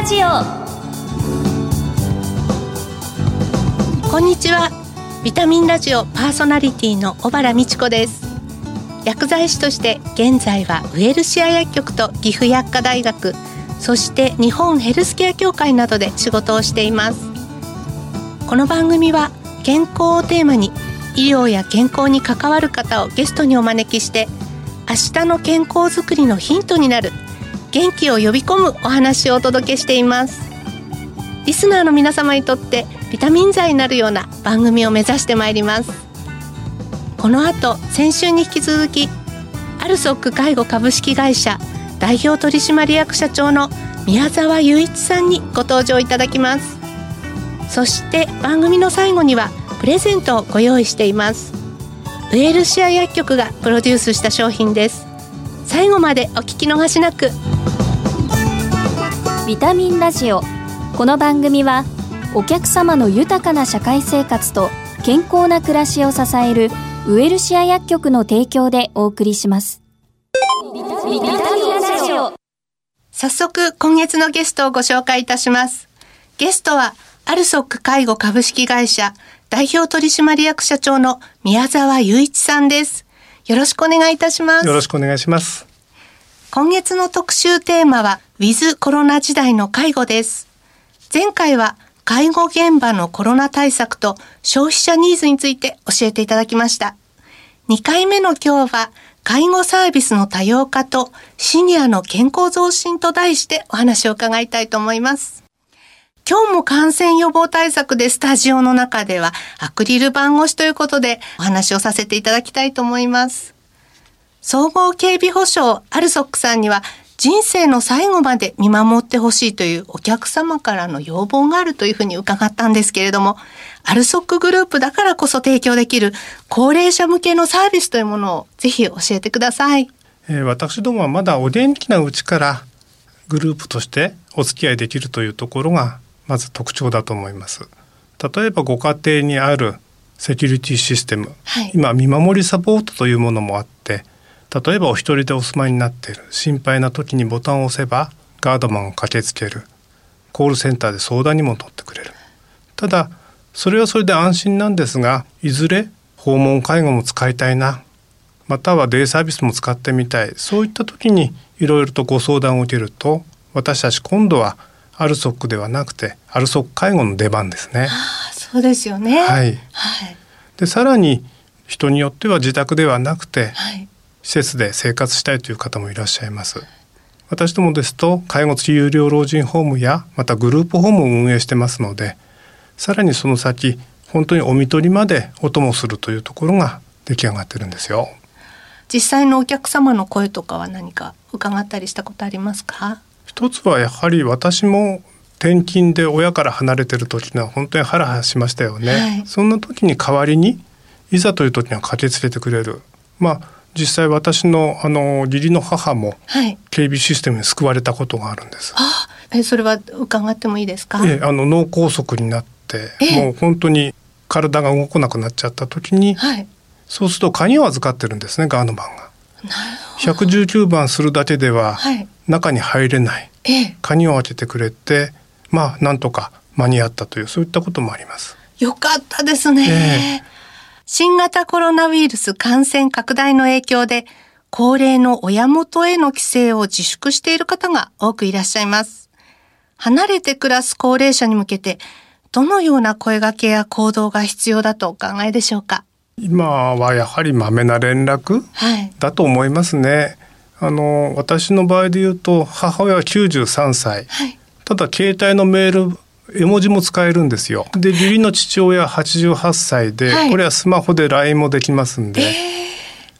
ラジオ。こんにちは。ビタミンラジオパーソナリティの小原美智子です。薬剤師として現在はウエルシア薬局と岐阜薬科大学そして日本ヘルスケア協会などで仕事をしています。この番組は健康をテーマに医療や健康に関わる方をゲストにお招きして明日の健康づくりのヒントになる元気を呼び込むお話をお届けしています。リスナーの皆様にとってビタミン剤になるような番組を目指してまいります。この後先週に引き続きアルソック介護株式会社代表取締役社長の宮沢雄一さんにご登場いただきます。そして番組の最後にはプレゼントをご用意しています。ウェルシア薬局がプロデュースした商品です。最後までお聞き逃しなく。ビタミンラジオ。この番組はお客様の豊かな社会生活と健康な暮らしを支えるウエルシア薬局の提供でお送りします。ビタミンラジオ。早速今月のゲストをご紹介いたします。ゲストはアルソック介護株式会社代表取締役社長の宮沢雄一さんですよろしくお願いいたしますよろしくお願いします。今月の特集テーマは、ウィズコロナ時代の介護です。前回は、介護現場のコロナ対策と消費者ニーズについて教えていただきました。2回目の今日は、介護サービスの多様化とシニアの健康増進と題してお話を伺いたいと思います。今日も感染予防対策でスタジオの中ではアクリル板越しということでお話をさせていただきたいと思います。総合警備保障アルソックさんには人生の最後まで見守ってほしいというお客様からの要望があるというふうに伺ったんですけれども、アルソックグループだからこそ提供できる高齢者向けのサービスというものをぜひ教えてください。えー私どもはまだお元気なうちからグループとしてお付き合いできるというところがまず特徴だと思います。例えばご家庭にあるセキュリティシステム、はい。今見守りサポートというものもあって例えばお一人でお住まいになっている。心配な時にボタンを押せばガードマンが駆けつける。コールセンターで相談にも取ってくれる。ただそれはそれで安心なんですがいずれ訪問介護も使いたいな。またはデイサービスも使ってみたい。そういった時にいろいろとご相談を受けると私たち今度はアルソックではなくてアルソック介護の出番ですね。あそうですよね。はい、はい。でさらに人によっては自宅ではなくてはい。施設で生活したいという方もいらっしゃいます。私どもですと介護付き有料老人ホームやまたグループホームを運営してますのでさらにその先本当にお見取りまでお供するというところが出来上がってるんですよ。実際のお客様の声とかは何か伺ったりしたことありますか？一つはやはり私も転勤で親から離れてる時には本当にハラハラしましたよね、はいそんな時に代わりにいざという時には駆けつけてくれるまあ実際私のあの義理の母もはい。警備システムに救われたことがあるんです。あ、え、それは伺ってもいいですか？ええあの脳梗塞になってええもう本当に体が動かなくなっちゃった時にはい。そうすると鍵を預かってるんですねガードマンが。なるほど。119番するだけでははい。中に入れないええ、鍵を開けてくれてまあなんとか間に合ったというそういったこともあります。よかったですね。え新型コロナウイルス感染拡大の影響で、高齢の親元への帰省を自粛している方が多くいらっしゃいます。離れて暮らす高齢者に向けて、どのような声掛けや行動が必要だとお考えでしょうか？今はやはりまめな連絡はい。だと思いますね。あの私の場合で言うと母親は93歳。はい。ただ携帯のメール絵文字も使えるんですよ。で義理の父親88歳で、はい。これはスマホで LINE もできますんで、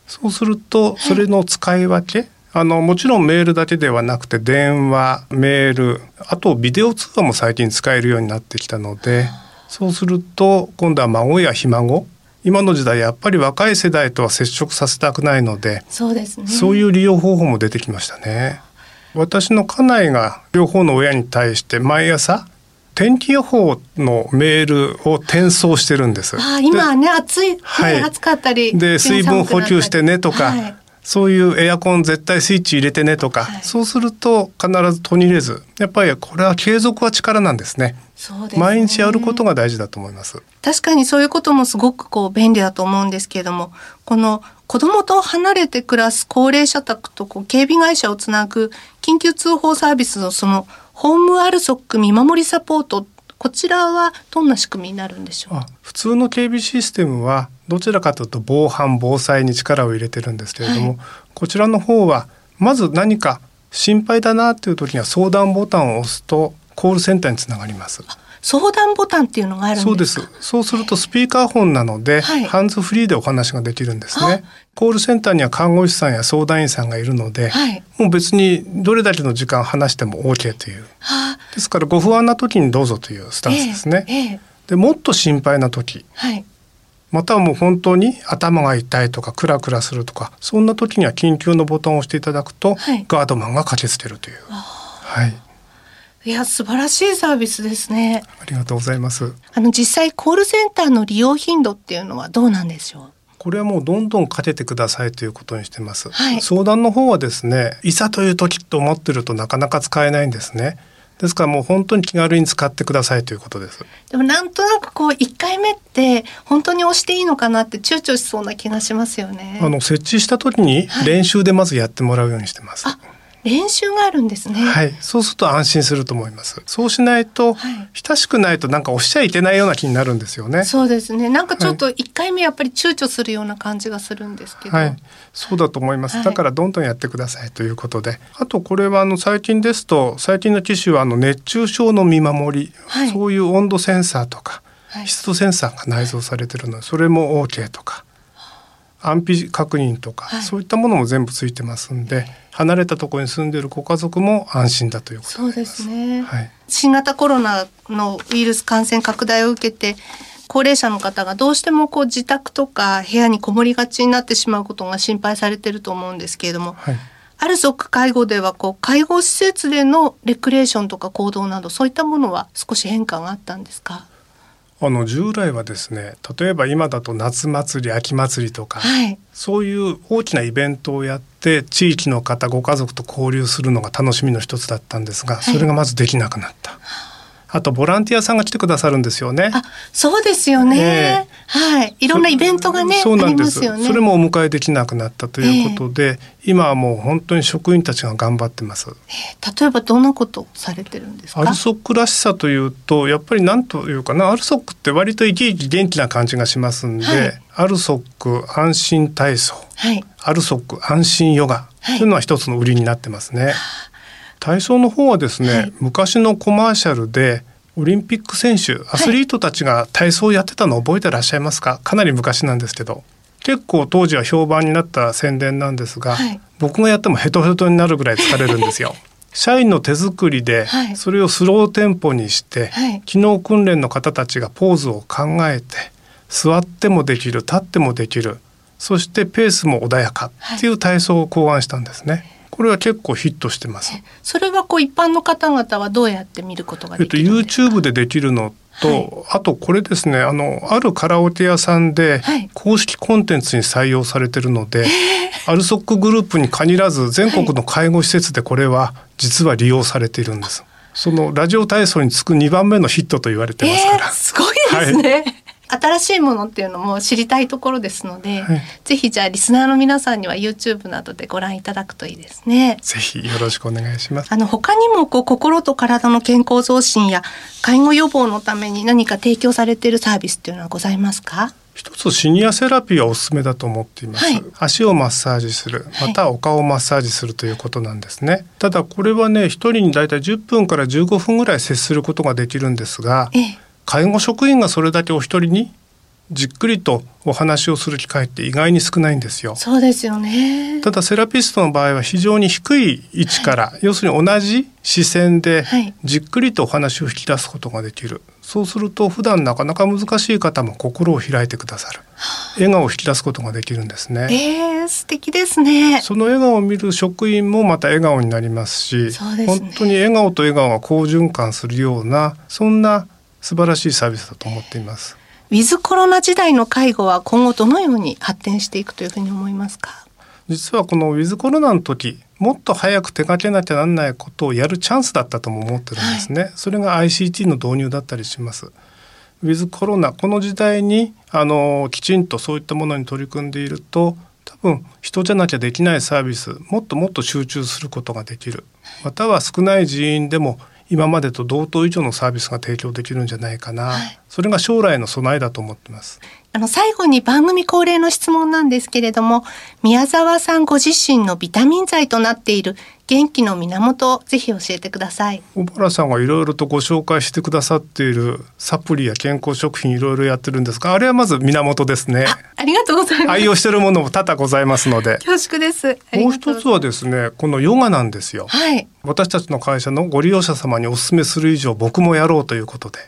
そうするとそれの使い分け、あのもちろんメールだけではなくて電話メールあとビデオ通話も最近使えるようになってきたので。そうすると今度は孫やひ孫今の時代やっぱり若い世代とは接触させたくないのでそうですね。そういう利用方法も出てきましたね。私の家内が両方の親に対して毎朝天気予報のメールを転送してるんです。ああ、今はね、暑い、ねはい暑かったり。で水分補給してねとか、はいそういうエアコン絶対スイッチ入れてねとか、はい、そうすると必ず途切れずやっぱりこれは継続は力なんですね。そうです、ね、毎日やることが大事だと思います。確かにそういうこともすごくこう便利だと思うんですけれども、この子供と離れて暮らす高齢者宅とこう警備会社をつなぐ緊急通報サービスのそのホームアルソック見守りサポートこちらはどんな仕組みになるんでしょう？普通の警備システムはどちらかというと防犯防災に力を入れてるんですけれども、はい、こちらの方はまず何か心配だなという時には相談ボタンを押すとコールセンターにつながります。相談ボタンっていうのがあるそうです。そうするとスピーカーフォンなので、はい、ハンズフリーでお話ができるんですね。コールセンターには看護師さんや相談員さんがいるので、はい、もう別にどれだけの時間話しても OK という。ですからご不安な時にどうぞというスタンスですね。えーえー、でもっと心配な時、はい、またはもう本当に頭が痛いとかクラクラするとかそんな時には緊急のボタンを押していただくと、はい、ガードマンが駆けつけるという。はいいや素晴らしいサービスですね。ありがとうございます。あの実際コールセンターの利用頻度っていうのはどうなんでしょう？これはもうどんどんかけてくださいということにしてます。はい、相談の方はですね、いざという時と思ってるとなかなか使えないんですね。ですからもう本当に気軽に使ってくださいということです。でもなんとなくこう一回目って本当に押していいのかなって躊躇しそうな気がしますよね。あの設置した時に練習でまずやってもらうようにしてます。はい練習があるんですね。はい、そうすると安心すると思います。そうしないと、はい、親しくないとなんか押しちゃいけないような気になるんですよね。そうですね。なんかちょっと一回目やっぱり躊躇するような感じがするんですけど。はい、そうだと思います。だからどんどんやってくださいということで、あとこれはあの最近ですと最近の機種はあの熱中症の見守り、はい、そういう温度センサーとか、湿度センサーが内蔵されてるので、それも OK とか。安否確認とか、はい、そういったものも全部ついてますんで離れたところに住んでいるご家族も安心だということそうですね、はい、新型コロナのウイルス感染拡大を受けて高齢者の方がどうしてもこう自宅とか部屋にこもりがちになってしまうことが心配されてると思うんですけれども、はい、ある族介護ではこう介護施設でのレクレーションとか行動などそういったものは少し変化があったんですか？あの従来はですね例えば今だと夏祭り秋祭りとか、はい、そういう大きなイベントをやって地域の方ご家族と交流するのが楽しみの一つだったんですがそれがまずできなくなった。はいあとボランティアさんが来てくださるんですよね。あ、そうですよね。えー、はい、いろんなイベントがね、そうなんです、ね、それもお迎えできなくなったということで、えー、今はもう本当に職員たちが頑張ってます。えー、例えばどんなことされてるんですか？アルソックらしさというと、やっぱりなんというかな、アルソックって割と生き生き元気な感じがしますんで、はい、アルソック安心体操、はい、アルソック安心ヨガというのは一つの売りになってますね。体操の方はですね、はい、昔のコマーシャルでオリンピック選手アスリートたちが体操をやってたの覚えてらっしゃいますか？かなり昔なんですけど。結構当時は評判になった宣伝なんですが、はい、僕がやってもヘトヘトになるぐらい疲れるんですよ。社員の手作りでそれをスローテンポにして、はい、機能訓練の方たちがポーズを考えて座ってもできる立ってもできるそしてペースも穏やかっていう体操を考案したんですね。これは結構ヒットしてます。それはこう一般の方々はどうやって見ることができるんですか？えっと YouTube でできるのと、はい、あとこれですねあのあるカラオケ屋さんで公式コンテンツに採用されてるので、はい、アルソックグループに限らず全国の介護施設でこれは実は利用されているんです。そのラジオ体操につく2番目のヒットと言われてますから。えー、すごいですね。はい新しいものっていうのも知りたいところですので、はい、ぜひじゃあリスナーの皆さんには YouTube などでご覧いただくといいですね。ぜひよろしくお願いします。あの他にもこう心と体の健康増進や介護予防のために何か提供されているサービスっていうのはございますか？一つシニアセラピーはおすすめだと思っています、はい、足をマッサージするまたはお顔をマッサージするということなんですね、はい、ただこれはね一人にだいたい10分から15分ぐらい接することができるんですが、ええ、介護職員がそれだけお一人にじっくりとお話をする機会って意外に少ないんですよ。そうですよね。ただセラピストの場合は非常に低い位置から、はい、要するに同じ視線でじっくりとお話を引き出すことができる。そうすると普段なかなか難しい方も心を開いてくださる。笑顔を引き出すことができるんですね。えー、素敵ですね。その笑顔を見る職員もまた笑顔になりますし、すね、本当に笑顔と笑顔が好循環するようなそんな素晴らしいサービスだと思っています。ウィズコロナ時代の介護は今後どのように発展していくというふうに思いますか？実はこのウィズコロナの時もっと早く手掛けなきゃなんないことをやるチャンスだったとも思ってるんですね、はい、それが ICT の導入だったりします。ウィズコロナこの時代にあのきちんとそういったものに取り組んでいると多分人じゃなきゃできないサービスもっともっと集中することができる。または少ない人員でも今までと同等以上のサービスが提供できるんじゃないかな、はい、それが将来の備えだと思ってます。あの最後に番組恒例の質問なんですけれども宮沢さんご自身のビタミン剤となっている元気の源をぜひ教えてください。小原さんがいろいろとご紹介してくださっているサプリや健康食品いろいろやってるんですがあれはまず源ですね。ありがとうございます。愛用しているものも多々ございますので。恐縮です。もう一つはですねこのヨガなんですよ。はい。私たちの会社のご利用者様にお勧めする以上僕もやろうということで、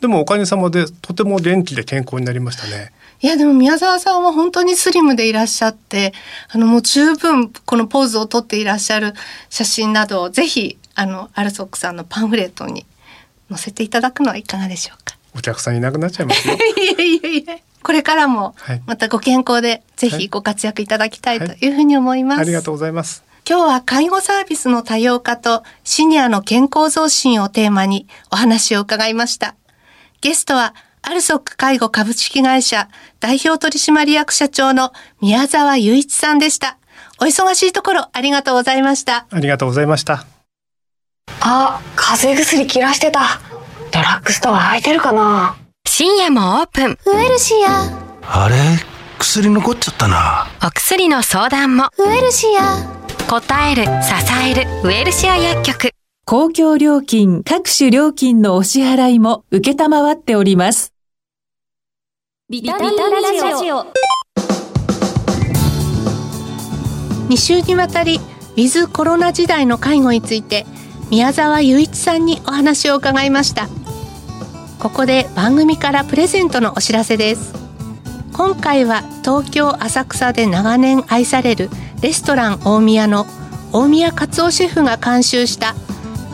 でもおかげさまでとても元気で健康になりましたねいやでも宮沢さんは本当にスリムでいらっしゃって、あのもう十分このポーズをとっていらっしゃる写真などをぜひあのアルソックさんのパンフレットに載せていただくのはいかがでしょうか。お客さんいなくなっちゃいますよ。いえいえいえ。これからもまたご健康でぜひご活躍いただきたいというふうに思います。はいはい、ありがとうございます。今日は介護サービスの多様化とシニアの健康増進をテーマにお話を伺いました。ゲストはアルソック介護株式会社代表取締役社長の宮沢雄一さんでした。お忙しいところありがとうございました。ありがとうございました。あ、風邪薬切らしてた。ドラッグストア空いてるかな深夜もオープン。ウエルシア。あれ？薬残っちゃったな。お薬の相談も。ウエルシア。答える、支える、ウエルシア薬局。公共料金、各種料金のお支払いも受けたまわっております。ビタミンラジオ。2週にわたりウィズコロナ時代の介護について宮沢雄一さんにお話を伺いました。ここで番組からプレゼントのお知らせです。今回は東京浅草で長年愛されるレストラン大宮の大宮勝夫シェフが監修した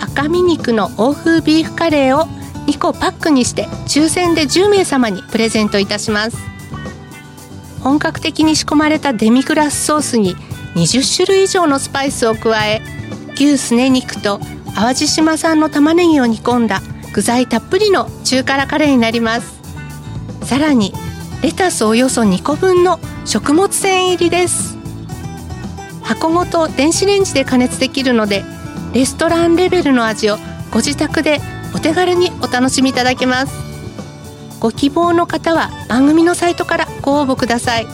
赤身肉の欧風ビーフカレーを2個パックにして抽選で10名様にプレゼントいたします。本格的に仕込まれたデミグラスソースに20種類以上のスパイスを加え牛すね肉と淡路島産の玉ねぎを煮込んだ具材たっぷりの中辛カレーになります。さらにレタスおよそ2個分の食物繊維入りです。箱ごと電子レンジで加熱できるのでレストランレベルの味をご自宅でお手軽にお楽しみいただけます。ご希望の方は番組のサイトからご応募ください。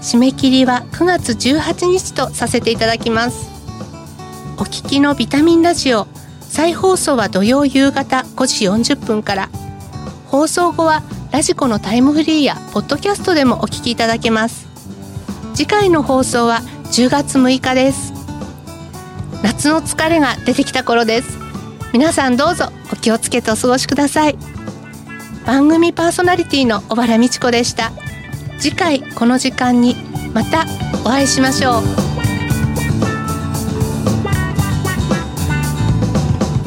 締め切りは9月18日とさせていただきます。お聞きのビタミンラジオ再放送は土曜夕方5時40分から。放送後はラジコのタイムフリーやポッドキャストでもお聞きいただけます。次回の放送は10月6日です。夏の疲れが出てきた頃です。皆さんどうぞお気をつけてお過ごしください。番組パーソナリティの小原美智子でした。次回この時間にまたお会いしましょう。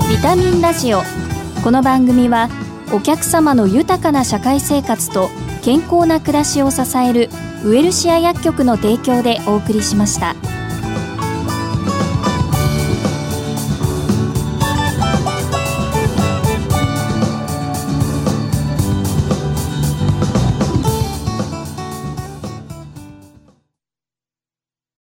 ビタミンラジオ。この番組はお客様の豊かな社会生活と健康な暮らしを支えるウエルシア薬局の提供でお送りしました。